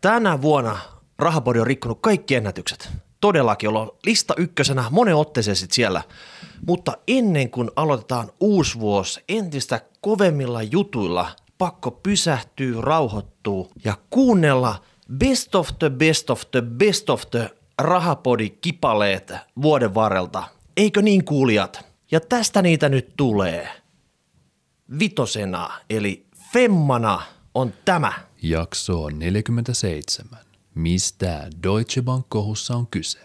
Tänä vuonna Rahapodi on rikkonut kaikki ennätykset. Todellakin ollaan lista ykkösenä monen otteeseen sit siellä. Mutta ennen kuin aloitetaan uusi vuosi entistä kovemmilla jutuilla, pakko pysähtyä, rauhoittua ja kuunnella best of the best of the best of the rahapodi kipaleet vuoden varrelta. Eikö niin kuulijat? Ja tästä niitä nyt tulee. Vitosena eli femmana on tämä. Jakso 47. Mistä Deutsche Bank-kohussa on kyse?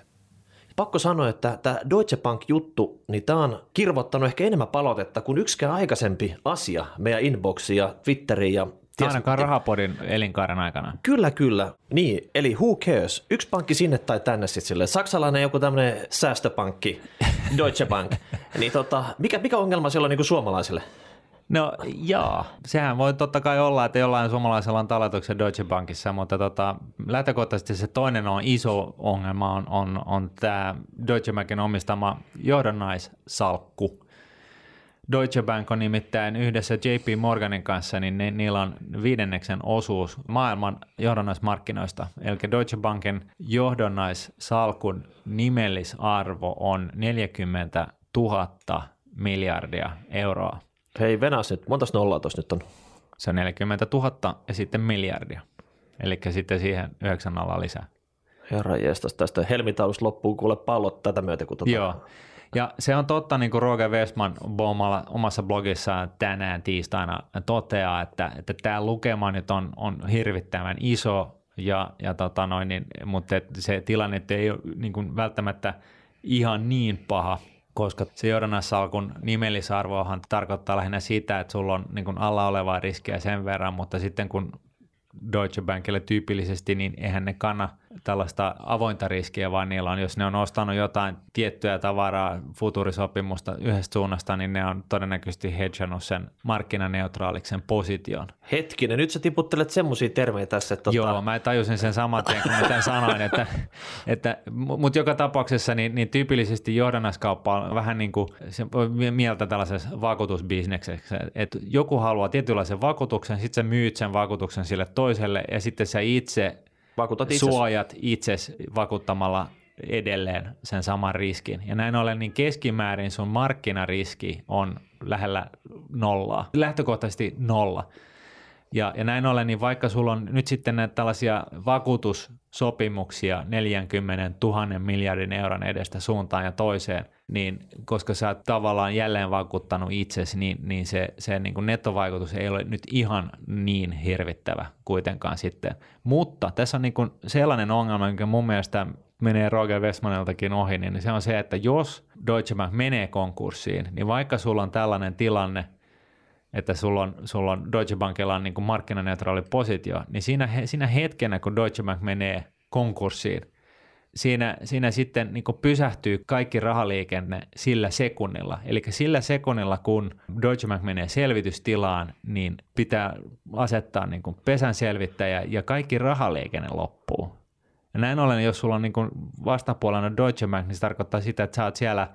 Pakko sanoa, että tämä Deutsche Bank-juttu, niin tämä on kirvottanut ehkä enemmän palautetta kuin yksikään aikaisempi asia meidän inboxiin ja Twitteriin ja ties- Ainakaan rahapodin elinkaaren aikana. Kyllä, kyllä. Niin, eli who cares? Yksi pankki sinne tai tänne sitten sille. Saksalainen joku tämmöinen säästöpankki, Deutsche Bank. niin tota, mikä, mikä ongelma siellä on niin kuin suomalaisille? No jaa, sehän voi totta kai olla, että jollain suomalaisella on talletuksen Deutsche Bankissa, mutta tota, lähtökohtaisesti se toinen on iso ongelma on, on, on tämä Deutsche Bankin omistama johdannaissalkku. Deutsche Bank on nimittäin yhdessä JP Morganin kanssa, niin ne, niillä on viidenneksen osuus maailman johdannaismarkkinoista. Eli Deutsche Bankin johdannaissalkun nimellisarvo on 40 000 miljardia euroa. Hei Venäjä nyt, montas nollaa tuossa nyt on? Se on 40 000 ja sitten miljardia. Eli sitten siihen yhdeksän alla lisää. Herra jestas, tästä helmitaulusta loppuu kuule pallot tätä myötä. Kun tota... Joo. Ja se on totta, niin kuin Roger Westman Bomalla omassa blogissaan tänään tiistaina toteaa, että, että tämä lukema nyt on, on hirvittävän iso, ja, ja tota noin, niin, mutta se tilanne ei ole niin kuin välttämättä ihan niin paha, koska se johdannaissalkun nimellisarvohan tarkoittaa lähinnä sitä, että sulla on niin kuin alla olevaa riskiä sen verran, mutta sitten kun Deutsche Bankille tyypillisesti, niin eihän ne kanna tällaista avointa riskiä, vaan niillä on, jos ne on ostanut jotain tiettyä tavaraa, futurisopimusta yhdestä suunnasta, niin ne on todennäköisesti hedgannut sen markkinaneutraaliksen position. Hetkinen, nyt sä tiputtelet semmoisia termejä tässä. Että tota... Joo, mä tajusin sen saman tien, kun mä tämän sanoin, että, että mutta joka tapauksessa niin, niin tyypillisesti johdannaiskauppa on vähän niin kuin se mieltä tällaisessa vakuutusbisneksessä, että joku haluaa tietynlaisen vakuutuksen, sitten sä myyt sen vakuutuksen sille toiselle ja sitten sä itse Vakuutat suojat itse vakuuttamalla edelleen sen saman riskin. Ja näin ollen niin keskimäärin sun markkinariski on lähellä nollaa, lähtökohtaisesti nolla. Ja, ja näin ollen, niin vaikka sulla on nyt sitten näitä tällaisia vakuutussopimuksia 40 000 miljardin euron edestä suuntaan ja toiseen, niin koska sä oot tavallaan jälleen vakuuttanut itsesi, niin, niin se, se niin kuin nettovaikutus ei ole nyt ihan niin hirvittävä kuitenkaan sitten. Mutta tässä on niin kuin sellainen ongelma, mikä mun mielestä menee Roger Westmaniltakin ohi, niin se on se, että jos Deutsche Bank menee konkurssiin, niin vaikka sulla on tällainen tilanne, että sulla on, sulla on Deutsche Bankilla on niin kuin markkinaneutraali positio, niin siinä, siinä hetkenä, kun Deutsche Bank menee konkurssiin, siinä, siinä sitten niin pysähtyy kaikki rahaliikenne sillä sekunnilla. Eli sillä sekunnilla, kun Deutsche Bank menee selvitystilaan, niin pitää asettaa niin pesän selvittäjä ja kaikki rahaliikenne loppuu. Ja näin ollen, jos sulla on niin vastapuolella Deutsche Bank, niin se tarkoittaa sitä, että sä oot siellä,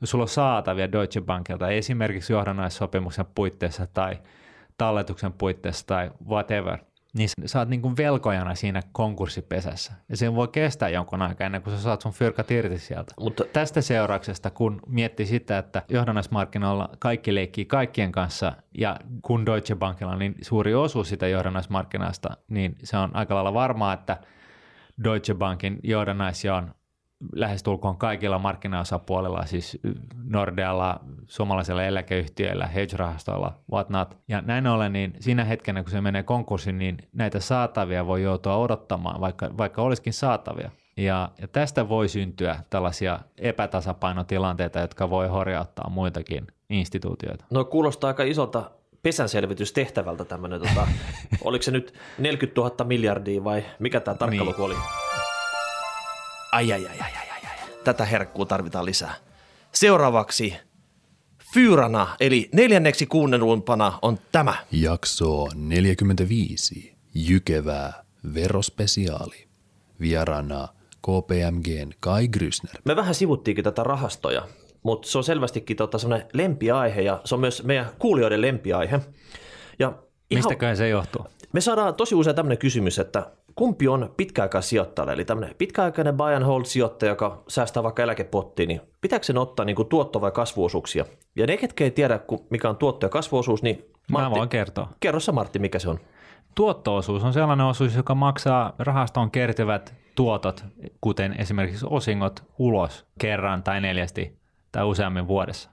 jos sulla on saatavia Deutsche Bankilta, esimerkiksi johdannaissopimuksen puitteissa tai talletuksen puitteissa tai whatever, niin sä oot niin velkojana siinä konkurssipesässä. Ja se voi kestää jonkun aikaa ennen kuin sä saat sun fyrkat irti sieltä. Mutta tästä seurauksesta, kun miettii sitä, että johdannaismarkkinoilla kaikki leikkii kaikkien kanssa ja kun Deutsche Bankilla on niin suuri osuus sitä johdannaismarkkinasta, niin se on aika lailla varmaa, että Deutsche Bankin johdannaisia on lähestulkoon kaikilla markkinaosapuolilla, siis Nordealla, suomalaisilla eläkeyhtiöillä, hedge-rahastoilla, whatnot. Ja näin ollen, niin siinä hetkenä, kun se menee konkurssiin, niin näitä saatavia voi joutua odottamaan, vaikka, vaikka olisikin saatavia. Ja, ja tästä voi syntyä tällaisia epätasapainotilanteita, jotka voi horjauttaa muitakin instituutioita. No kuulostaa aika isolta pesänselvitystehtävältä tämmöinen, tota, oliko se nyt 40 000 miljardia vai mikä tämä tarkka luku oli? Ai, ai, ai, ai, ai, ai, ai. Tätä herkkuu tarvitaan lisää. Seuraavaksi Fyrana, eli neljänneksi kuunnelluimpana on tämä. Jakso 45. Jykevää verospesiaali. Vierana KPMGn Kai Grysner. Me vähän sivuttiinkin tätä rahastoja, mutta se on selvästikin tota semmoinen lempiaihe ja se on myös meidän kuulijoiden lempiaihe. Ja ihan, Mistäköhän se johtuu? me saadaan tosi usein tämmöinen kysymys, että kumpi on pitkäaikaisijoittaja, eli tämmöinen pitkäaikainen buy and hold sijoittaja, joka säästää vaikka eläkepottiin, niin pitääkö sen ottaa niin kuin tuotto- vai kasvuosuuksia? Ja ne, ketkä ei tiedä, mikä on tuotto- ja kasvuosuus, niin Martti, Mä voin kertoa. Kerro sä Martti, mikä se on? Tuotto-osuus on sellainen osuus, joka maksaa rahastoon kertyvät tuotot, kuten esimerkiksi osingot, ulos kerran tai neljästi tai useammin vuodessa.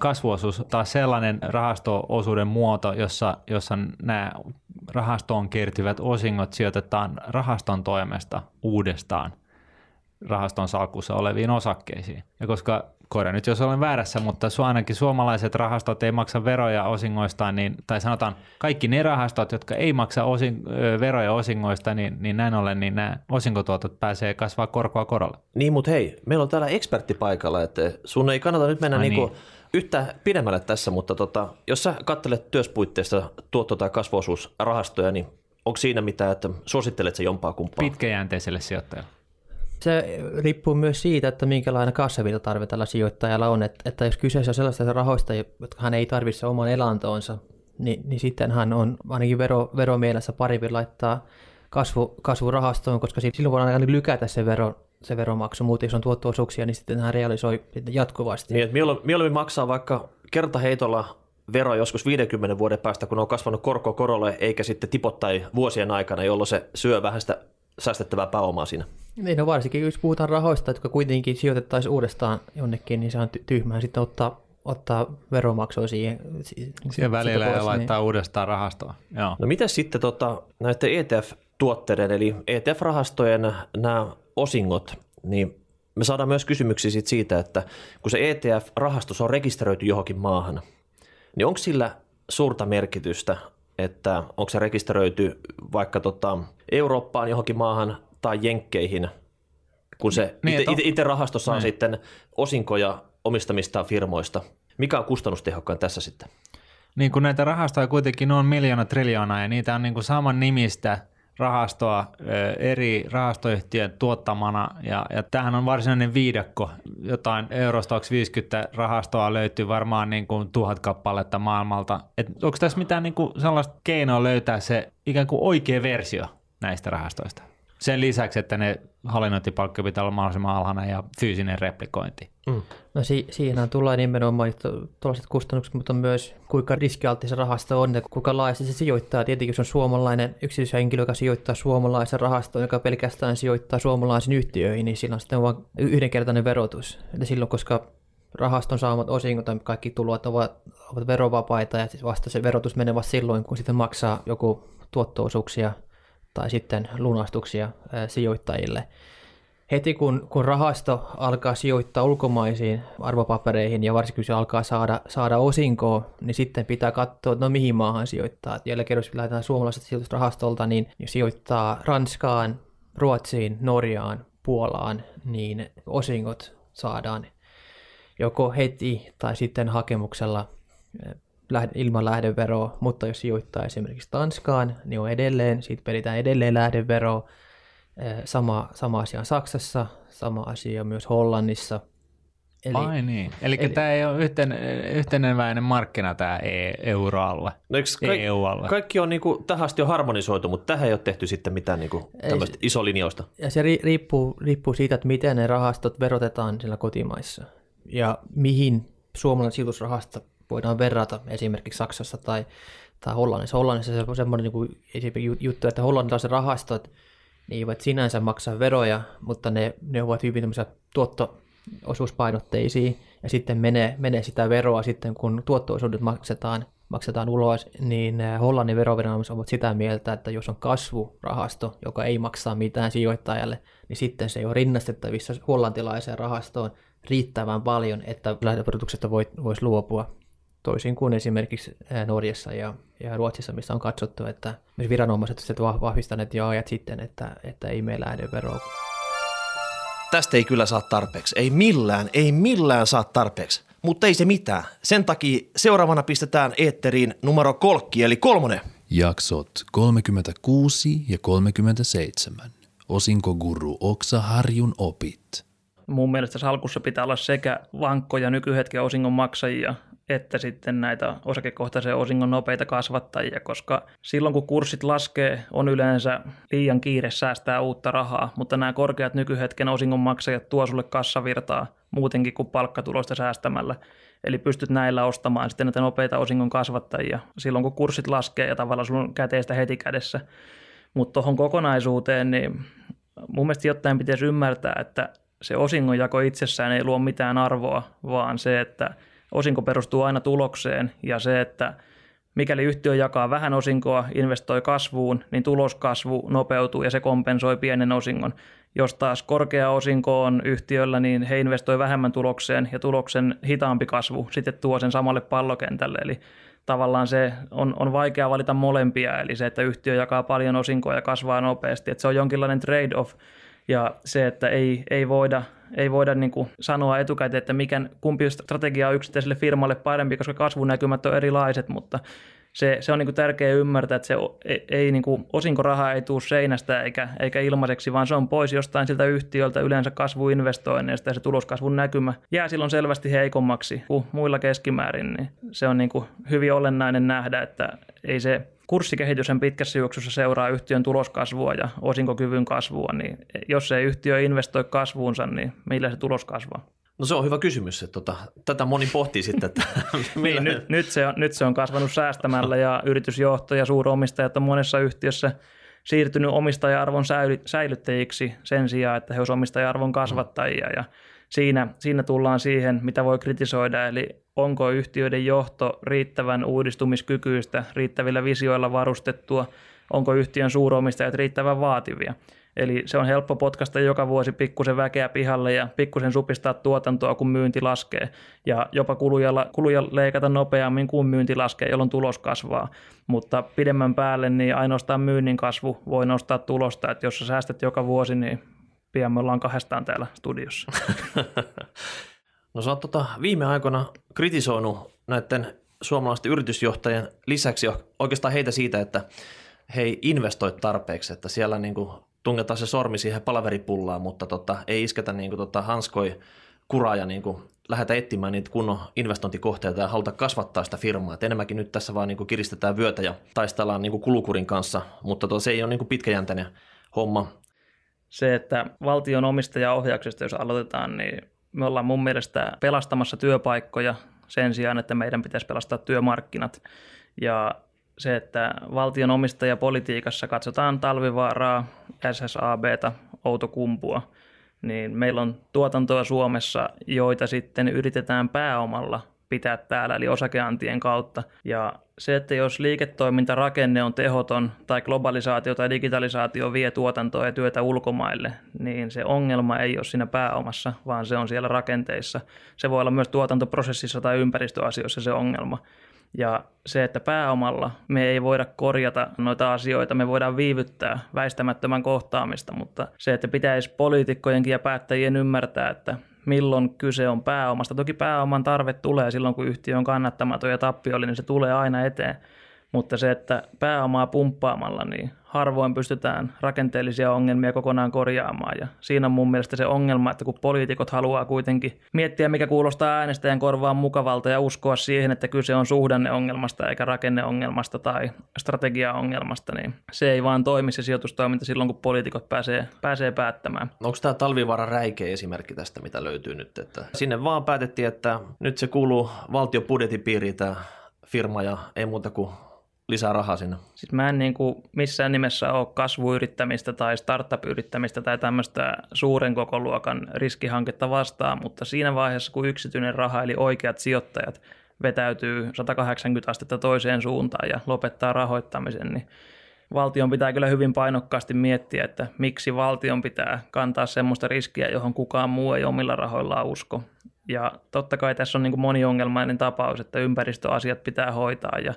Kasvuosuus taas sellainen rahasto-osuuden muoto, jossa, jossa nämä rahastoon kertyvät osingot sijoitetaan rahaston toimesta uudestaan rahaston salkussa oleviin osakkeisiin. Ja koska korjaa nyt jos olen väärässä, mutta ainakin suomalaiset rahastot ei maksa veroja osingoistaan, niin, tai sanotaan kaikki ne rahastot, jotka ei maksa osin, veroja osingoista, niin, niin näin ollen niin nämä osinkotuotot pääsee kasvaa korkoa korolle. Niin, mutta hei, meillä on täällä ekspertti paikalla, että sun ei kannata nyt mennä Ai niinku niin. yhtä pidemmälle tässä, mutta tota, jos sä katselet työspuitteista tuotto- tai kasvuosuusrahastoja, niin onko siinä mitään, että suosittelet se jompaa kumpaa? Pitkäjänteiselle sijoittajalle. Se riippuu myös siitä, että minkälainen tarve tällä sijoittajalla on. Että, että jos kyseessä on sellaista rahoista, jotka hän ei tarvitse oman elantoonsa, niin, niin sitten hän on ainakin vero, veromielessä parempi laittaa kasvu, kasvurahastoon, koska silloin voidaan aina lykätä se, vero, se veromaksu. Muuten jos on tuotto-osuuksia, niin sitten hän realisoi jatkuvasti. Niin, että mieluummin maksaa vaikka kertaheitolla vero joskus 50 vuoden päästä, kun on kasvanut korko korolle, eikä sitten tipottai vuosien aikana, jolloin se syö vähän sitä säästettävää pääomaa siinä. Niin, no varsinkin jos puhutaan rahoista, jotka kuitenkin sijoitettaisiin uudestaan jonnekin, niin se on tyhmää sitten ottaa, ottaa veromaksua siihen. Siihen välillä pois, ja laittaa niin. uudestaan rahastoa. Joo. No miten sitten tota, näiden ETF-tuotteiden, eli ETF-rahastojen nämä osingot, niin me saadaan myös kysymyksiä siitä, siitä, että kun se ETF-rahastus on rekisteröity johonkin maahan, niin onko sillä suurta merkitystä, että onko se rekisteröity vaikka tota Eurooppaan johonkin maahan tai Jenkkeihin, kun se niin, itse, itse rahasto saa niin. sitten osinkoja omistamista firmoista. Mikä on kustannustehokkain tässä sitten? Niin kuin näitä rahastoja kuitenkin on miljoona triljoonaa ja niitä on niin kuin saman nimistä rahastoa eri rahastoyhtiön tuottamana ja, ja tämähän on varsinainen viidakko. Jotain Eurostox 50 rahastoa löytyy varmaan niin kuin tuhat kappaletta maailmalta. Et onko tässä mitään niin kuin sellaista keinoa löytää se ikään kuin oikea versio näistä rahastoista? Sen lisäksi, että ne hallinnointipalkkio pitää olla mahdollisimman alhainen ja fyysinen replikointi. Mm. No si- siihen tulee nimenomaan tuollaiset kustannukset, mutta myös kuinka riskialtis rahasto on ja kuinka laajasti se sijoittaa. Tietenkin jos on suomalainen yksityishenkilö, joka sijoittaa suomalaisen rahastoon, joka pelkästään sijoittaa suomalaisiin yhtiöihin, niin sillä on sitten vain yhdenkertainen verotus. Eli silloin, koska rahaston saamat osingot tai kaikki tulot ovat, ovat verovapaita ja vasta se verotus menee vasta silloin, kun sitten maksaa joku tuottoosuuksia – tai sitten lunastuksia sijoittajille. Heti kun, kun rahasto alkaa sijoittaa ulkomaisiin arvopapereihin ja varsinkin kun se alkaa saada, saada osinkoa, niin sitten pitää katsoa, että no mihin maahan sijoittaa. Jälleen kerran, jos lähdetään suomalaiselta sijoitusrahastolta, niin sijoittaa Ranskaan, Ruotsiin, Norjaan, Puolaan, niin osingot saadaan joko heti tai sitten hakemuksella ilman lähdeveroa, mutta jos sijoittaa esimerkiksi Tanskaan, niin on edelleen, siitä peritään edelleen lähdeveroa. Sama, sama asia on Saksassa, sama asia myös Hollannissa. Eli, Ai niin, eli, eli tämä ei ole yhten, yhteneväinen markkina tämä e- euroalue, no kaik, EU-alue. Kaikki on niin kuin, tähän asti on harmonisoitu, mutta tähän ei ole tehty sitten mitään niin kuin, tämmöistä iso linjausta. Ja se riippuu, riippuu siitä, että miten ne rahastot verotetaan siellä kotimaissa ja mihin suomalainen sijoitusrahasto voidaan verrata esimerkiksi Saksassa tai, tai Hollannissa. Hollannissa se on semmoinen niin juttu, että hollantilaiset rahastot ne eivät sinänsä maksaa veroja, mutta ne, ne ovat hyvin tuotto-osuuspainotteisia, ja sitten menee, menee sitä veroa sitten, kun tuotto-osuudet maksetaan, maksetaan ulos, niin Hollannin veroviranomaiset ovat sitä mieltä, että jos on kasvurahasto, joka ei maksaa mitään sijoittajalle, niin sitten se ei ole rinnastettavissa hollantilaiseen rahastoon riittävän paljon, että lähdeverotuksesta voisi luopua toisin kuin esimerkiksi Norjassa ja, ja Ruotsissa, missä on katsottu, että myös viranomaiset ovat vahvistaneet jo ajat sitten, että, että ei meillä lähdeveroa. Tästä ei kyllä saa tarpeeksi. Ei millään, ei millään saa tarpeeksi. Mutta ei se mitään. Sen takia seuraavana pistetään eetteriin numero kolkki, eli kolmonen. Jaksot 36 ja 37. Osinkoguru Oksa Harjun opit. Mun mielestä salkussa pitää olla sekä vankkoja nykyhetken osingon maksajia että sitten näitä osakekohtaisen osingon nopeita kasvattajia, koska silloin kun kurssit laskee, on yleensä liian kiire säästää uutta rahaa, mutta nämä korkeat nykyhetken osingonmaksajat tuo sulle kassavirtaa muutenkin kuin palkkatulosta säästämällä. Eli pystyt näillä ostamaan sitten näitä nopeita osingon kasvattajia silloin, kun kurssit laskee ja tavallaan sulla on käteistä heti kädessä. Mutta tuohon kokonaisuuteen, niin mun mielestä jotain pitäisi ymmärtää, että se osingonjako itsessään ei luo mitään arvoa, vaan se, että osinko perustuu aina tulokseen ja se, että mikäli yhtiö jakaa vähän osinkoa, investoi kasvuun, niin tuloskasvu nopeutuu ja se kompensoi pienen osingon. Jos taas korkea osinko on yhtiöllä, niin he investoi vähemmän tulokseen ja tuloksen hitaampi kasvu sitten tuo sen samalle pallokentälle. Eli tavallaan se on, on vaikea valita molempia, eli se, että yhtiö jakaa paljon osinkoa ja kasvaa nopeasti, että se on jonkinlainen trade-off, ja se, että ei, ei voida, ei voida niin kuin sanoa etukäteen, että mikä, kumpi strategia on yksittäiselle firmalle parempi, koska kasvunäkymät on erilaiset, mutta se, se on niin kuin tärkeää ymmärtää, että se ei, ei niin kuin, osinkoraha ei tule seinästä eikä, eikä ilmaiseksi, vaan se on pois jostain siltä yhtiöltä yleensä kasvuinvestoinneista ja se tuloskasvun näkymä jää silloin selvästi heikommaksi kuin muilla keskimäärin. Niin se on niin kuin hyvin olennainen nähdä, että ei se kurssikehitys pitkässä juoksussa seuraa yhtiön tuloskasvua ja osinkokyvyn kasvua, niin jos ei yhtiö investoi kasvuunsa, niin millä se tulos kasvaa? No se on hyvä kysymys. Että tota, tätä moni pohtii sitten, että niin, nyt, nyt, se on, nyt se on kasvanut säästämällä ja yritysjohto ja suuromistajat on monessa yhtiössä siirtynyt omistaja-arvon säilyttäjiksi sen sijaan, että he olisivat omistaja-arvon kasvattajia ja siinä, siinä tullaan siihen, mitä voi kritisoida, eli onko yhtiöiden johto riittävän uudistumiskykyistä, riittävillä visioilla varustettua, onko yhtiön suuromistajat riittävän vaativia. Eli se on helppo potkasta joka vuosi pikkusen väkeä pihalle ja pikkusen supistaa tuotantoa, kun myynti laskee. Ja jopa kuluja, kuluja leikata nopeammin kuin myynti laskee, jolloin tulos kasvaa. Mutta pidemmän päälle niin ainoastaan myynnin kasvu voi nostaa tulosta. Että jos sä säästät joka vuosi, niin pian me ollaan kahdestaan täällä studiossa. no sä oot tota viime aikoina kritisoinut näiden suomalaisten yritysjohtajien lisäksi oikeastaan heitä siitä, että he ei investoi tarpeeksi, että siellä niin kuin tungetaan se sormi siihen palaveripullaan, mutta tota, ei isketä niin kuin tota hanskoi kuraa ja niin kuin lähdetä etsimään niitä kunnon investointikohteita ja haluta kasvattaa sitä firmaa. Et enemmänkin nyt tässä vaan niin kuin kiristetään vyötä ja taistellaan niin kuin kulukurin kanssa, mutta to, se ei ole niin kuin pitkäjänteinen homma se, että valtion omistajaohjauksesta, jos aloitetaan, niin me ollaan mun mielestä pelastamassa työpaikkoja sen sijaan, että meidän pitäisi pelastaa työmarkkinat. Ja se, että valtion omistajapolitiikassa katsotaan talvivaaraa, SSABta, Outokumpua, niin meillä on tuotantoa Suomessa, joita sitten yritetään pääomalla pitää täällä, eli osakeantien kautta. Ja se, että jos liiketoimintarakenne on tehoton tai globalisaatio tai digitalisaatio vie tuotantoa ja työtä ulkomaille, niin se ongelma ei ole siinä pääomassa, vaan se on siellä rakenteissa. Se voi olla myös tuotantoprosessissa tai ympäristöasioissa se ongelma. Ja se, että pääomalla me ei voida korjata noita asioita, me voidaan viivyttää väistämättömän kohtaamista, mutta se, että pitäisi poliitikkojenkin ja päättäjien ymmärtää, että milloin kyse on pääomasta. Toki pääoman tarve tulee silloin, kun yhtiö on kannattamaton ja tappiollinen, niin se tulee aina eteen. Mutta se, että pääomaa pumppaamalla, niin harvoin pystytään rakenteellisia ongelmia kokonaan korjaamaan. Ja siinä on mun mielestä se ongelma, että kun poliitikot haluaa kuitenkin miettiä, mikä kuulostaa äänestäjän korvaan mukavalta ja uskoa siihen, että kyse on suhdanneongelmasta eikä rakenneongelmasta tai strategiaongelmasta, niin se ei vaan toimi se sijoitustoiminta silloin, kun poliitikot pääsee, pääsee päättämään. Onko tämä talvivaara räikeä esimerkki tästä, mitä löytyy nyt? Että sinne vaan päätettiin, että nyt se kuuluu valtiobudjetin piiriin tämä firma ja ei muuta kuin lisää rahaa sinne? Siis mä en niin kuin missään nimessä ole kasvuyrittämistä tai startup-yrittämistä tai tämmöistä suuren koko luokan riskihanketta vastaan, mutta siinä vaiheessa, kun yksityinen raha eli oikeat sijoittajat vetäytyy 180 astetta toiseen suuntaan ja lopettaa rahoittamisen, niin valtion pitää kyllä hyvin painokkaasti miettiä, että miksi valtion pitää kantaa semmoista riskiä, johon kukaan muu ei omilla rahoillaan usko. Ja totta kai tässä on niin kuin moniongelmainen tapaus, että ympäristöasiat pitää hoitaa ja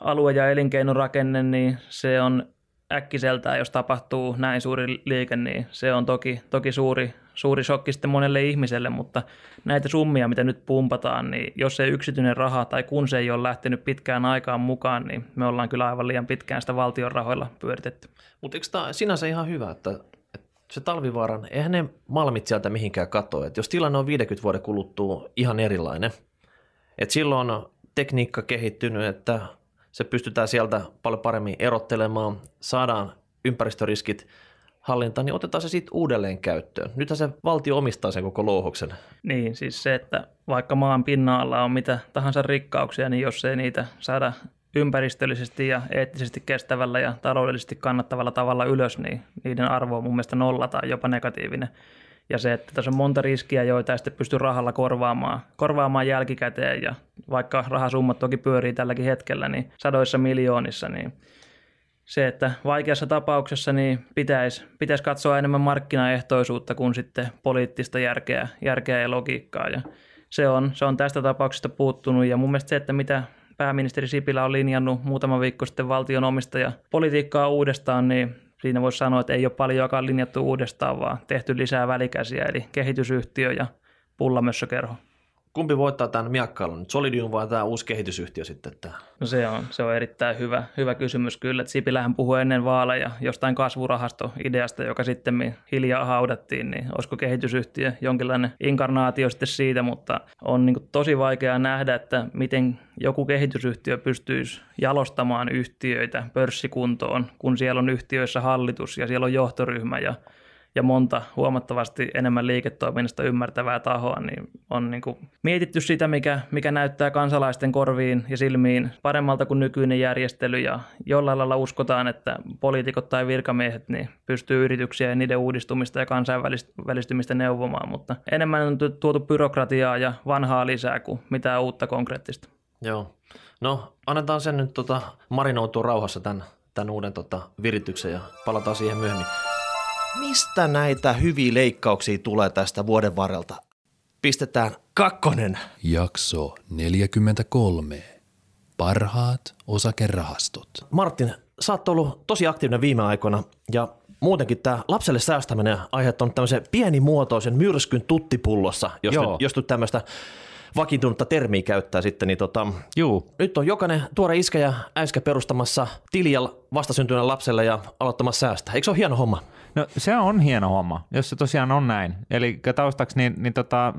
alue- ja elinkeinorakenne, niin se on äkkiseltään, jos tapahtuu näin suuri liike, niin se on toki, toki suuri, suuri shokki sitten monelle ihmiselle, mutta näitä summia, mitä nyt pumpataan, niin jos ei yksityinen raha tai kun se ei ole lähtenyt pitkään aikaan mukaan, niin me ollaan kyllä aivan liian pitkään sitä valtion rahoilla pyöritetty. Mutta eikö tämä sinänsä ihan hyvä, että, että se talvivaaran, eihän ne malmit sieltä mihinkään katoa, että jos tilanne on 50 vuoden kuluttua ihan erilainen – Et silloin on tekniikka kehittynyt, että se pystytään sieltä paljon paremmin erottelemaan, saadaan ympäristöriskit hallintaan, niin otetaan se sitten uudelleen käyttöön. Nythän se valtio omistaa sen koko louhoksen. Niin, siis se, että vaikka maan pinnalla on mitä tahansa rikkauksia, niin jos ei niitä saada ympäristöllisesti ja eettisesti kestävällä ja taloudellisesti kannattavalla tavalla ylös, niin niiden arvo on mun mielestä nolla tai jopa negatiivinen. Ja se, että tässä on monta riskiä, joita ei sitten pysty rahalla korvaamaan, korvaamaan jälkikäteen ja vaikka rahasummat toki pyörii tälläkin hetkellä, niin sadoissa miljoonissa, niin se, että vaikeassa tapauksessa niin pitäisi, pitäisi katsoa enemmän markkinaehtoisuutta kuin sitten poliittista järkeä, järkeä ja logiikkaa. Ja se on, se on tästä tapauksesta puuttunut ja mun mielestä se, että mitä pääministeri Sipilä on linjannut muutama viikko sitten valtion politiikkaa uudestaan, niin siinä voisi sanoa, että ei ole paljonkaan linjattu uudestaan, vaan tehty lisää välikäsiä, eli kehitysyhtiö ja pullamössökerho. Kumpi voittaa tämän miakkailun, Solidium vai tämä uusi kehitysyhtiö sitten? Tämä? No se on, se on erittäin hyvä, hyvä kysymys kyllä. Että Sipilähän puhui ennen vaaleja jostain kasvurahastoideasta, joka sitten hiljaa haudattiin, niin olisiko kehitysyhtiö jonkinlainen inkarnaatio sitten siitä, mutta on niin tosi vaikea nähdä, että miten joku kehitysyhtiö pystyisi jalostamaan yhtiöitä pörssikuntoon, kun siellä on yhtiöissä hallitus ja siellä on johtoryhmä ja ja monta huomattavasti enemmän liiketoiminnasta ymmärtävää tahoa, niin on niin kuin mietitty sitä, mikä, mikä näyttää kansalaisten korviin ja silmiin paremmalta kuin nykyinen järjestely ja jollain lailla uskotaan, että poliitikot tai virkamiehet niin pystyy yrityksiä ja niiden uudistumista ja kansainvälistymistä neuvomaan, mutta enemmän on tuotu byrokratiaa ja vanhaa lisää kuin mitään uutta konkreettista. Joo. No, annetaan sen nyt tota, marinoutua rauhassa tämän, tämän uuden tota, virityksen ja palataan siihen myöhemmin. Mistä näitä hyviä leikkauksia tulee tästä vuoden varrelta? Pistetään kakkonen. Jakso 43. Parhaat osakerahastot. Martin, sä oot ollut tosi aktiivinen viime aikoina ja muutenkin tämä lapselle säästäminen aiheuttanut tämmöisen pienimuotoisen myrskyn tuttipullossa, jos Joo. nyt, jos nyt tämmöistä vakiintunutta termiä käyttää sitten, niin tota, Juu. nyt on jokainen tuore iskä ja äiskä perustamassa tiliä vastasyntyneen lapselle ja aloittamassa säästä. Eikö se ole hieno homma? No se on hieno homma, jos se tosiaan on näin. Eli taustaksi niin, niin tota,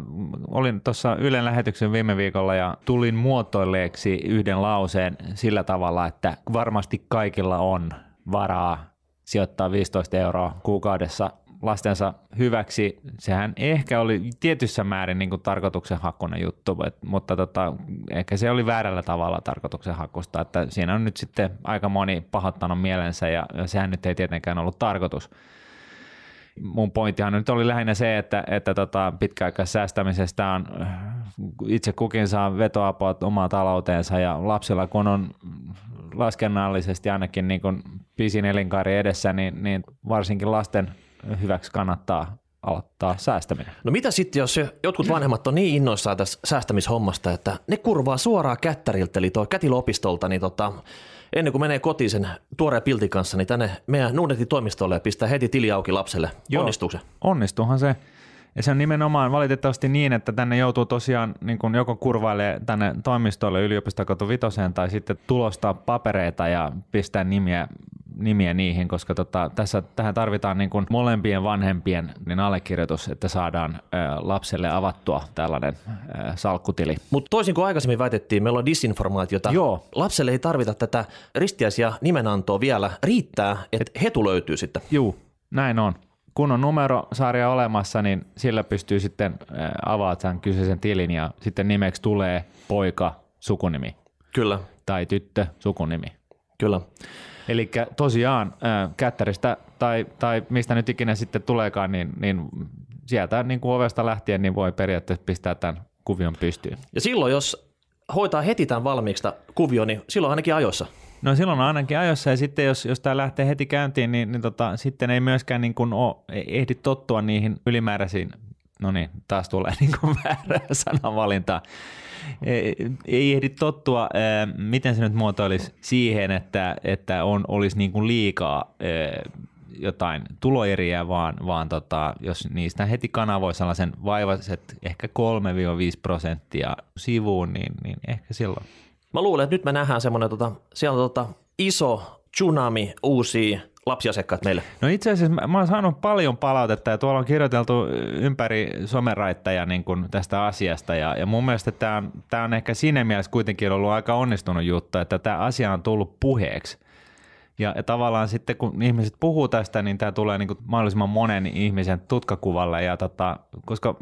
olin tuossa Ylen lähetyksen viime viikolla ja tulin muotoilleeksi yhden lauseen sillä tavalla, että varmasti kaikilla on varaa sijoittaa 15 euroa kuukaudessa lastensa hyväksi. Sehän ehkä oli tietyssä määrin niin kuin tarkoituksenhakuinen juttu, mutta tota, ehkä se oli väärällä tavalla tarkoituksenhakusta, että siinä on nyt sitten aika moni pahoittanut mielensä ja, ja sehän nyt ei tietenkään ollut tarkoitus mun pointtihan nyt oli lähinnä se, että, että tota, pitkäaikaissäästämisestä on itse kukin saa vetoapua omaa talouteensa ja lapsilla kun on laskennallisesti ainakin niin kuin pisin elinkaari edessä, niin, niin varsinkin lasten hyväksi kannattaa aloittaa säästäminen. No mitä sitten, jos jotkut vanhemmat on niin innoissaan tässä säästämishommasta, että ne kurvaa suoraan kättäriltä, eli tuo kätilopistolta, niin tota, ennen kuin menee kotiin sen tuoreen piltin kanssa, niin tänne meidän Nuunetin toimistolle ja pistää heti tili auki lapselle. Joo, Onnistuuko se? Onnistuuhan se. Ja se on nimenomaan valitettavasti niin, että tänne joutuu tosiaan niin kuin joko kurvaille tänne toimistolle yliopistokotu vitoseen tai sitten tulostaa papereita ja pistää nimiä nimiä niihin, koska tota, tässä, tähän tarvitaan niin kuin molempien vanhempien niin allekirjoitus, että saadaan ä, lapselle avattua tällainen ä, salkkutili. Mutta toisin kuin aikaisemmin väitettiin, meillä on disinformaatiota. Joo. Lapselle ei tarvita tätä ristiäisiä nimenantoa vielä. Riittää, että hetu löytyy sitten. Joo, näin on. Kun on numerosarja olemassa, niin sillä pystyy sitten avaamaan sen kyseisen tilin ja sitten nimeksi tulee poika sukunimi. Kyllä. Tai tyttö sukunimi. Kyllä. Eli tosiaan kättäristä tai, tai mistä nyt ikinä sitten tuleekaan, niin, niin sieltä niin kuin ovesta lähtien niin voi periaatteessa pistää tämän kuvion pystyyn. Ja silloin, jos hoitaa heti tämän valmiiksi kuvio, niin silloin ainakin ajoissa. No silloin on ainakin ajoissa ja sitten jos, jos tämä lähtee heti käyntiin, niin, niin tota, sitten ei myöskään niin kuin ole, ehdi tottua niihin ylimääräisiin, no niin, taas tulee niin kuin väärä sanavalintaa, ei ehdi tottua, miten se nyt muotoilisi siihen, että, että on, olisi niin kuin liikaa jotain tuloeriä, vaan, vaan tota, jos niistä heti kanavoi sellaisen vaivaiset ehkä 3-5 prosenttia sivuun, niin, niin ehkä silloin. Mä luulen, että nyt me nähdään semmoinen tota, siellä tota, iso tsunami uusia lapsiasiakkaat meille? No itse asiassa mä, mä oon saanut paljon palautetta ja tuolla on kirjoiteltu ympäri someraittajia niin kuin tästä asiasta ja, ja mun mielestä tämä on, tää on ehkä siinä mielessä kuitenkin ollut aika onnistunut juttu, että tämä asia on tullut puheeksi – ja, ja tavallaan sitten kun ihmiset puhuu tästä, niin tämä tulee niin kuin mahdollisimman monen ihmisen tutkakuvalle. Ja tota, koska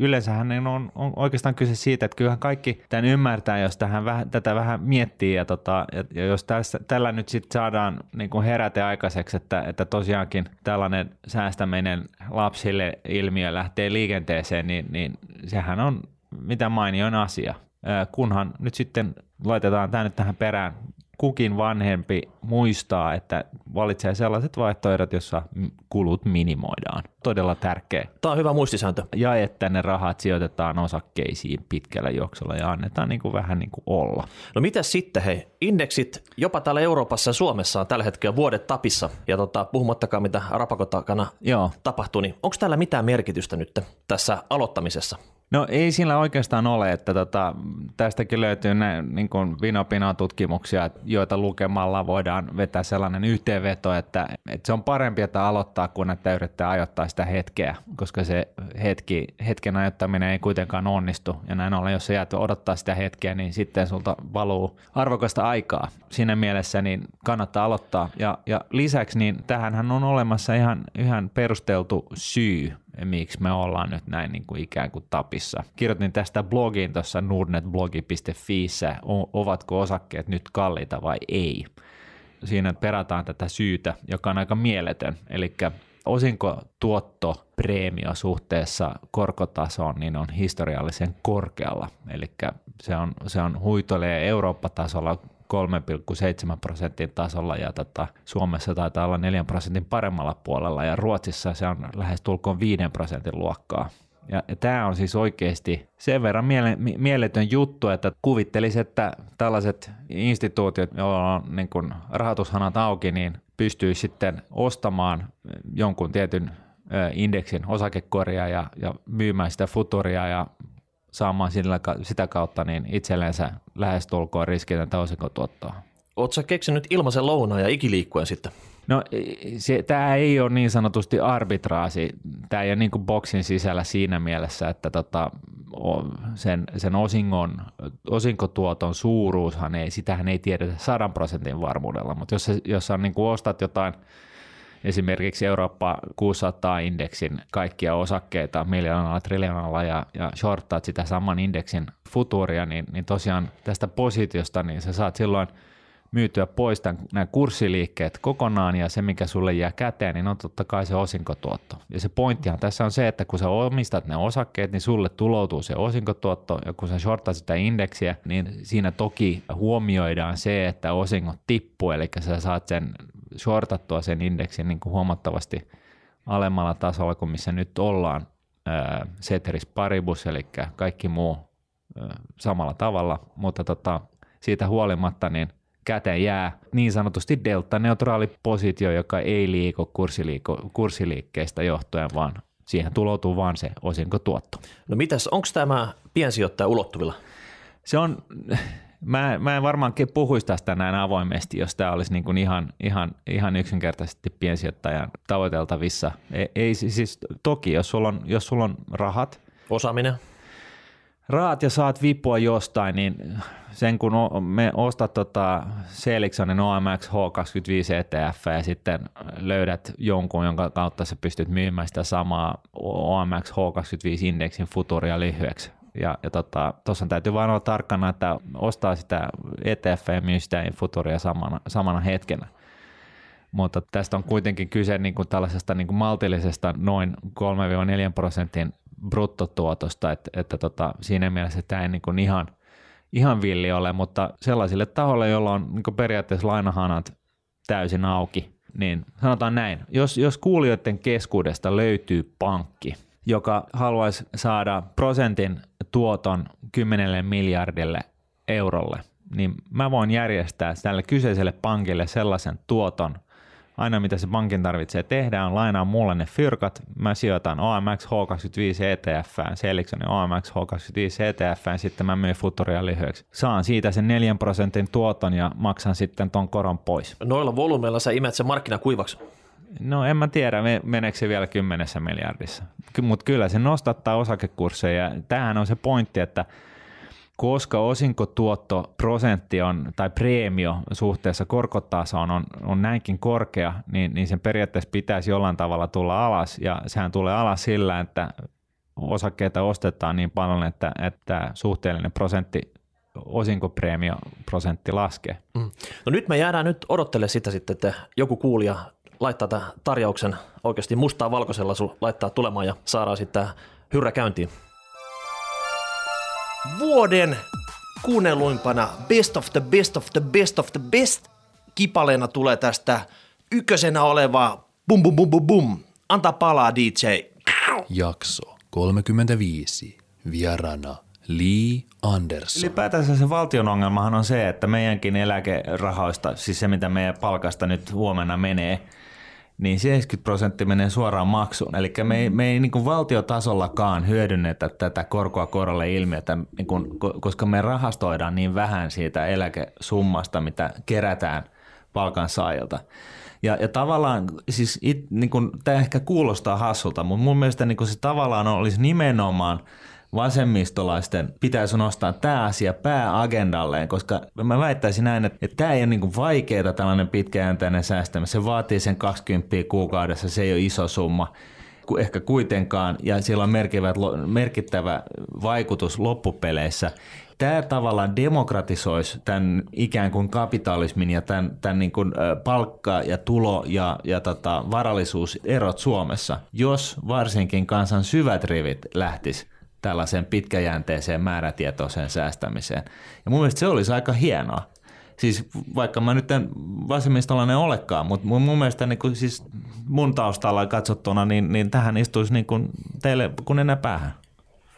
yleensähän on, on oikeastaan kyse siitä, että kyllähän kaikki tämän ymmärtää, jos tähän vähän, tätä vähän miettii. Ja, tota, ja, ja jos tässä, tällä nyt sitten saadaan niin kuin heräte aikaiseksi, että, että tosiaankin tällainen säästäminen lapsille ilmiö lähtee liikenteeseen, niin, niin sehän on mitä mainioin asia kunhan nyt sitten laitetaan tämä nyt tähän perään kukin vanhempi muistaa, että valitsee sellaiset vaihtoehdot, joissa kulut minimoidaan. Todella tärkeä. Tämä on hyvä muistisääntö. Ja että ne rahat sijoitetaan osakkeisiin pitkällä juoksulla ja annetaan niin kuin vähän niin kuin olla. No mitä sitten hei? Indeksit jopa täällä Euroopassa ja Suomessa on tällä hetkellä vuodet tapissa ja tota, puhumattakaan mitä rapakotakana Joo. tapahtuu, niin onko täällä mitään merkitystä nyt tässä aloittamisessa? No ei sillä oikeastaan ole, että tota, tästäkin löytyy ne niin kuin tutkimuksia, joita lukemalla voidaan vetää sellainen yhteenveto, että, että se on parempi, että aloittaa kuin että yrittää ajoittaa sitä hetkeä, koska se hetki, hetken ajottaminen ei kuitenkaan onnistu. Ja näin ollen, jos sä jäät odottaa sitä hetkeä, niin sitten sulta valuu arvokasta aikaa. Siinä mielessä niin kannattaa aloittaa. Ja, ja lisäksi niin tähänhän on olemassa ihan, ihan perusteltu syy, miksi me ollaan nyt näin niin kuin ikään kuin tapissa. Kirjoitin tästä blogiin tuossa nordnetblogi.fiissä, ovatko osakkeet nyt kalliita vai ei. Siinä perataan tätä syytä, joka on aika mieletön, eli osinko tuotto preemio suhteessa korkotasoon niin on historiallisen korkealla, eli se on, se on huitolee Eurooppa-tasolla 3,7 prosentin tasolla ja tota, Suomessa taitaa olla 4 prosentin paremmalla puolella ja Ruotsissa se on lähes tulkoon 5 prosentin luokkaa. Ja, ja tämä on siis oikeasti sen verran miele, mieletön juttu, että kuvittelisi, että tällaiset instituutiot, joilla on niin kun rahoitushanat auki, niin pystyy sitten ostamaan jonkun tietyn indeksin osakekoria ja, ja myymään sitä futuria ja saamaan sillä, sitä kautta niin itsellensä lähestulkoon riskitöntä osinkotuottoa. Oletko sä keksinyt ilmaisen lounaan ja ikiliikkuen sitten? No se, tämä ei ole niin sanotusti arbitraasi. Tämä ei ole niin kuin boksin sisällä siinä mielessä, että tota, sen, sen osingon, osinkotuoton suuruushan ei, sitähän ei tiedetä sadan prosentin varmuudella, mutta jos, jos on niin kuin ostat jotain – esimerkiksi Eurooppa 600-indeksin kaikkia osakkeita miljoonalla, triljoonalla ja, ja shorttaat sitä saman indeksin futuria, niin, niin tosiaan tästä positiosta niin sä saat silloin myytyä pois tämän, nämä kurssiliikkeet kokonaan ja se, mikä sulle jää käteen, niin on totta kai se osinkotuotto. Ja se pointtihan tässä on se, että kun sä omistat ne osakkeet, niin sulle tuloutuu se osinkotuotto ja kun sä shorttaat sitä indeksiä, niin siinä toki huomioidaan se, että osingot tippuu, eli sä saat sen shortattua sen indeksin niin kuin huomattavasti alemmalla tasolla kuin missä nyt ollaan. Ceteris paribus, eli kaikki muu samalla tavalla, mutta tota, siitä huolimatta niin käteen jää niin sanotusti delta-neutraali positio, joka ei liiku kurssiliiko, kurssiliikkeestä johtuen, vaan siihen tuloutuu vaan se osinkotuotto. No mitäs, onko tämä piensijoittaja ulottuvilla? Se on, Mä, mä en varmaan puhuisi tästä näin avoimesti, jos tämä olisi niin kuin ihan, ihan, ihan yksinkertaisesti piensijoittajan tavoiteltavissa. Ei, ei siis toki, jos sulla on, jos sulla on rahat. Osaaminen. Rahat ja saat vipua jostain, niin sen kun me ostat tota Seliksonin OMX H25 ETF ja sitten löydät jonkun, jonka kautta sä pystyt myymään sitä samaa OMX H25-indeksin futuria lyhyeksi ja, ja tota, täytyy vain olla tarkkana, että ostaa sitä ETF ja myy sitä futuria samana, samana hetkenä. Mutta tästä on kuitenkin kyse niin kuin tällaisesta niin kuin maltillisesta noin 3-4 prosentin bruttotuotosta, että, että tota, siinä mielessä tämä ei niin kuin ihan, ihan villi ole, mutta sellaisille tahoille, joilla on niin periaatteessa lainahanat täysin auki, niin sanotaan näin, jos, jos kuulijoiden keskuudesta löytyy pankki, joka haluaisi saada prosentin tuoton 10 miljardille eurolle, niin mä voin järjestää tälle kyseiselle pankille sellaisen tuoton Aina mitä se pankin tarvitsee tehdä on lainaa mulle ne fyrkat. Mä sijoitan OMX H25 ETF, Seliksonin OMX H25 ETF, sitten mä myyn futuria lyhyeksi. Saan siitä sen 4 prosentin tuoton ja maksan sitten ton koron pois. Noilla volyymeilla sä imet sen markkina kuivaksi. No en mä tiedä, meneekö se vielä kymmenessä miljardissa. Mutta kyllä se nostattaa osakekursseja. Tämähän on se pointti, että koska osinkotuotto prosentti on, tai preemio suhteessa korkotasoon on, on näinkin korkea, niin, niin sen periaatteessa pitäisi jollain tavalla tulla alas, ja sehän tulee alas sillä, että osakkeita ostetaan niin paljon, että, että suhteellinen prosentti osinkopreemio prosentti laskee. Mm. No nyt me jäädään nyt odottele sitä sitten, että joku kuulija laittaa tämän tarjouksen oikeasti mustaa valkoisella sun laittaa tulemaan ja saadaan sitten hyrrä käyntiin. Vuoden kuunnelluimpana Best of the Best of the Best of the Best kipaleena tulee tästä ykkösenä oleva bum bum bum bum bum. Anta palaa DJ. Jakso 35. Vierana Lee Anderson. Ylipäätänsä se valtion ongelmahan on se, että meidänkin eläkerahoista, siis se mitä meidän palkasta nyt huomenna menee – niin 70 prosenttia menee suoraan maksuun. Eli me ei, me ei niin kuin valtiotasollakaan hyödynnetä tätä korkoa korolle ilmiötä, niin kuin, koska me rahastoidaan niin vähän siitä eläkesummasta, mitä kerätään palkansaajilta. Ja, ja tavallaan, siis it, niin kuin, tämä ehkä kuulostaa hassulta, mutta mun mielestä niin kuin se tavallaan olisi nimenomaan – vasemmistolaisten pitäisi nostaa tämä asia pääagendalleen, koska mä väittäisin näin, että, että tämä ei ole niin vaikeaa tällainen pitkäjänteinen säästäminen. Se vaatii sen 20 kuukaudessa, se ei ole iso summa ehkä kuitenkaan, ja sillä on merkittävä vaikutus loppupeleissä. Tämä tavallaan demokratisoisi tämän ikään kuin kapitalismin ja tämän, tämän niin kuin palkka- ja tulo- ja, ja tota, varallisuuserot Suomessa, jos varsinkin kansan syvät rivit lähtis tällaiseen pitkäjänteiseen määrätietoiseen säästämiseen. Ja mun mielestä se olisi aika hienoa. Siis vaikka mä nyt en vasemmistolainen olekaan, mutta mun, mun mielestä niin kuin, siis mun taustalla katsottuna, niin, niin tähän istuisi niin kuin teille kun enää päähän.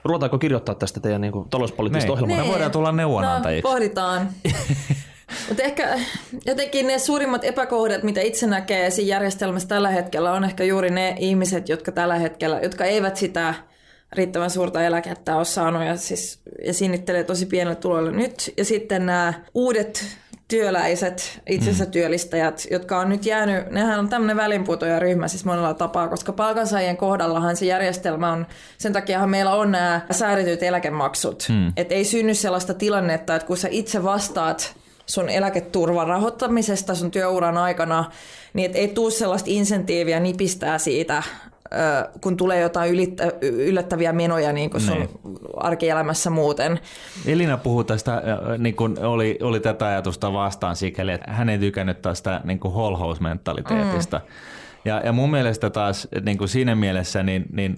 Ruvetaanko kirjoittaa tästä teidän niin kuin, talouspoliittista niin. ohjelmaa? Me voidaan tulla neuvonantajiksi. No, pohditaan. Mutta ehkä jotenkin ne suurimmat epäkohdat, mitä itse näkee siinä järjestelmässä tällä hetkellä, on ehkä juuri ne ihmiset, jotka tällä hetkellä, jotka eivät sitä – riittävän suurta eläkettä ole saanut ja, siis, ja sinnittelee tosi pienellä tuloilla nyt. Ja sitten nämä uudet työläiset, itsensä mm. työllistäjät, jotka on nyt jäänyt, nehän on tämmöinen välinputoja-ryhmä siis monella tapaa, koska palkansaajien kohdallahan se järjestelmä on, sen takiahan meillä on nämä säädetyt eläkemaksut. Mm. Että ei synny sellaista tilannetta, että kun sä itse vastaat sun eläketurvan rahoittamisesta sun työuran aikana, niin et ei tule sellaista insentiiviä nipistää siitä kun tulee jotain yllättäviä menoja niin kuin sun niin. arkielämässä muuten. Elina puhui tästä, niin kuin oli, oli tätä ajatusta vastaan sikäli, että hän ei tykännyt tästä niin kuin holhousmentaliteetista. Mm. Ja, ja mun mielestä taas niin kuin siinä mielessä, niin, niin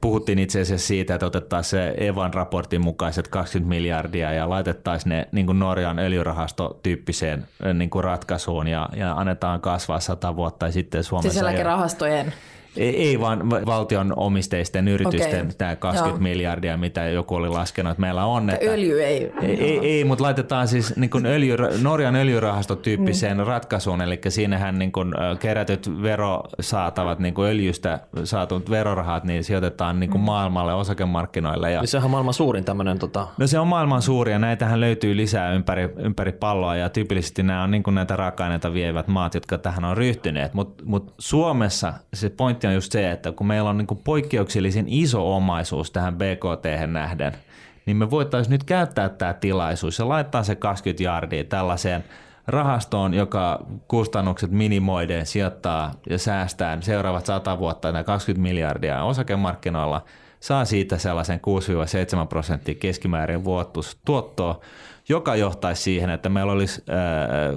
puhuttiin itse asiassa siitä, että otettaisiin se Evan raportin mukaiset 20 miljardia ja laitettaisiin ne niin kuin Norjan öljyrahastotyyppiseen niin kuin ratkaisuun ja, ja annetaan kasvaa sata vuotta ja sitten Suomessa... Siis rahastojen ei, ei vaan valtion omisteisten yritysten okay. tämä 20 Joo. miljardia, mitä joku oli laskenut, että meillä on. Että öljy ei. Ei, ei, ei mutta laitetaan siis niin kuin öljy, Norjan öljyrahastotyyppiseen mm. ratkaisuun, eli siinähän niin kuin kerätyt verosaatavat niin kuin öljystä saatut verorahat, niin sijoitetaan niin kuin mm. maailmalle osakemarkkinoille. Ja... Niin sehän on maailman suurin tämmöinen... Tota... No se on maailman suuri ja näitähän löytyy lisää ympäri, ympäri palloa ja tyypillisesti nämä on niin kuin näitä raaka-aineita vievät maat, jotka tähän on ryhtyneet, mutta mut Suomessa se pointti pointti on just se, että kun meillä on niin poikkeuksellisen iso omaisuus tähän BKT nähden, niin me voitaisiin nyt käyttää tämä tilaisuus ja laittaa se 20 jardia tällaiseen rahastoon, joka kustannukset minimoiden sijoittaa ja säästää seuraavat 100 vuotta nämä 20 miljardia osakemarkkinoilla, saa siitä sellaisen 6-7 prosenttia keskimäärin vuotustuottoa, joka johtaisi siihen, että meillä olisi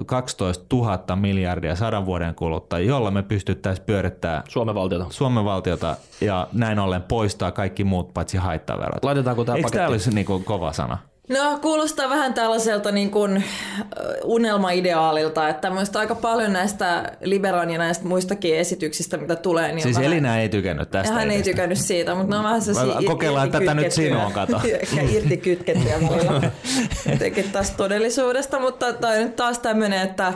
12 000 miljardia sadan vuoden kuluttua, jolla me pystyttäisiin pyörittämään Suomen valtiota. Suomen valtiota ja näin ollen poistaa kaikki muut paitsi haittaverot. Laitetaanko tämä Eikö tämä olisi niin kuin kova sana? No kuulostaa vähän tällaiselta niin kuin unelmaideaalilta, että minusta aika paljon näistä Liberan ja näistä muistakin esityksistä, mitä tulee. Niin siis vähän... Elina ei tykännyt tästä. Hän ei tykännyt siitä, mutta ne on vähän sellaisia Kokeillaan tätä nyt sinua, kato. Ehkä irti kytkettyä. Jotenkin taas todellisuudesta, mutta toi nyt taas tämmöinen, että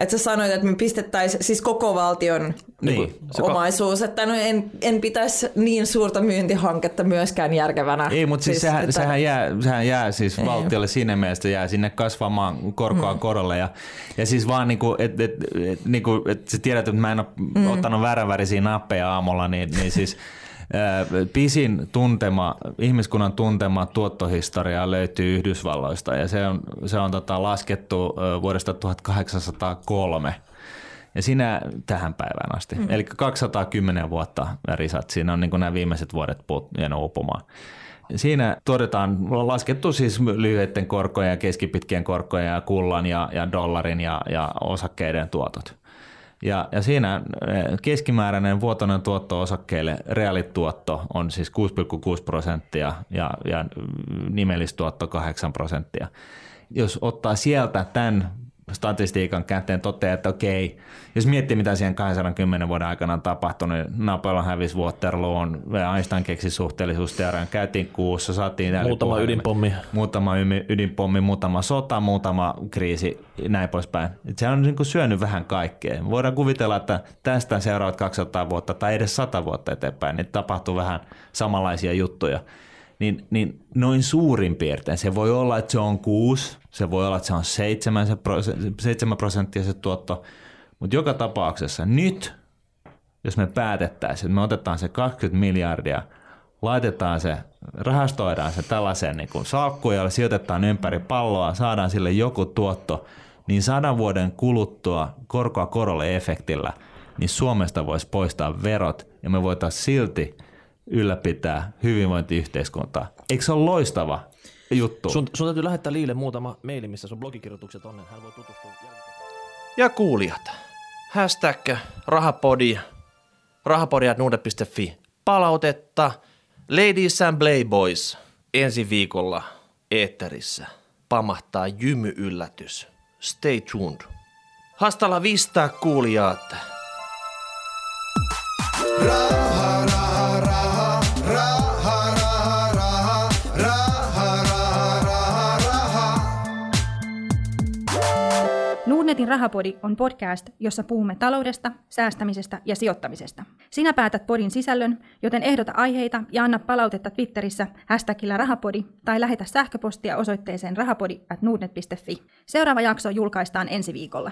että sä sanoit, että me pistettäisiin siis koko valtion Niin. se omaisuus, että no en, en pitäisi niin suurta myyntihanketta myöskään järkevänä. Ei, mutta siis, sehän, että- sehän, jää, sehän jää siis Ei. valtiolle siinä mielessä, jää sinne kasvamaan korkoa mm. korolle. Ja, ja siis vaan niinku, että et, et, niinku, et sä tiedät, että mä en ole mm. ottanut vääränvärisiä nappeja aamulla, niin, niin siis pisin tuntema, ihmiskunnan tuntema tuottohistoria löytyy Yhdysvalloista ja se on, se on tota, laskettu vuodesta 1803 ja siinä tähän päivään asti. Mm. Eli 210 vuotta risat. Siinä on niin nämä viimeiset vuodet jäänyt uupumaan. Siinä todetaan, on laskettu siis lyhyiden korkojen ja keskipitkien korkojen ja kullan ja, ja dollarin ja, ja osakkeiden tuotot. Ja, ja siinä eh, keskimääräinen vuotoinen tuotto osakkeille, reaalituotto on siis 6,6 prosenttia ja, ja nimellistuotto 8 prosenttia. Jos ottaa sieltä tämän statistiikan käteen toteaa, että okei, jos miettii mitä siihen 210 vuoden aikana on tapahtunut, niin Napoleon hävisi Waterloon, Einstein keksi suhteellisuusteorian, käytiin kuussa, saatiin Muutama ydinpommi. Muutama ydinpommi, muutama sota, muutama kriisi, näin poispäin. Et se on niin kuin syönyt vähän kaikkea. Voidaan kuvitella, että tästä seuraavat 200 vuotta tai edes 100 vuotta eteenpäin, niin tapahtuu vähän samanlaisia juttuja. Niin, niin noin suurin piirtein. Se voi olla, että se on 6, se voi olla, että se on 7, se prosen- 7 prosenttia se tuotto, mutta joka tapauksessa nyt, jos me päätettäisiin, että me otetaan se 20 miljardia, laitetaan se, rahastoidaan se tällaiseen niin salkkuun, jolla sijoitetaan ympäri palloa, saadaan sille joku tuotto, niin sadan vuoden kuluttua korkoa korolle efektillä, niin Suomesta voisi poistaa verot ja me voitaisiin silti ylläpitää hyvinvointiyhteiskuntaa. Eikö se ole loistava juttu? Sun, sun täytyy lähettää Liille muutama maili, missä sun blogikirjoitukset on, niin hän voi tutustua. Ja kuulijat, hashtag rahapodi, rahapodi.nuude.fi, palautetta, Ladies and Playboys, ensi viikolla eetterissä pamahtaa jymy-yllätys. Stay tuned. Hasta la vista, kuulijat. Nordnetin rahapodi on podcast, jossa puhumme taloudesta, säästämisestä ja sijoittamisesta. Sinä päätät podin sisällön, joten ehdota aiheita ja anna palautetta Twitterissä hashtagillä rahapodi tai lähetä sähköpostia osoitteeseen rahapodi at nordnet.fi. Seuraava jakso julkaistaan ensi viikolla.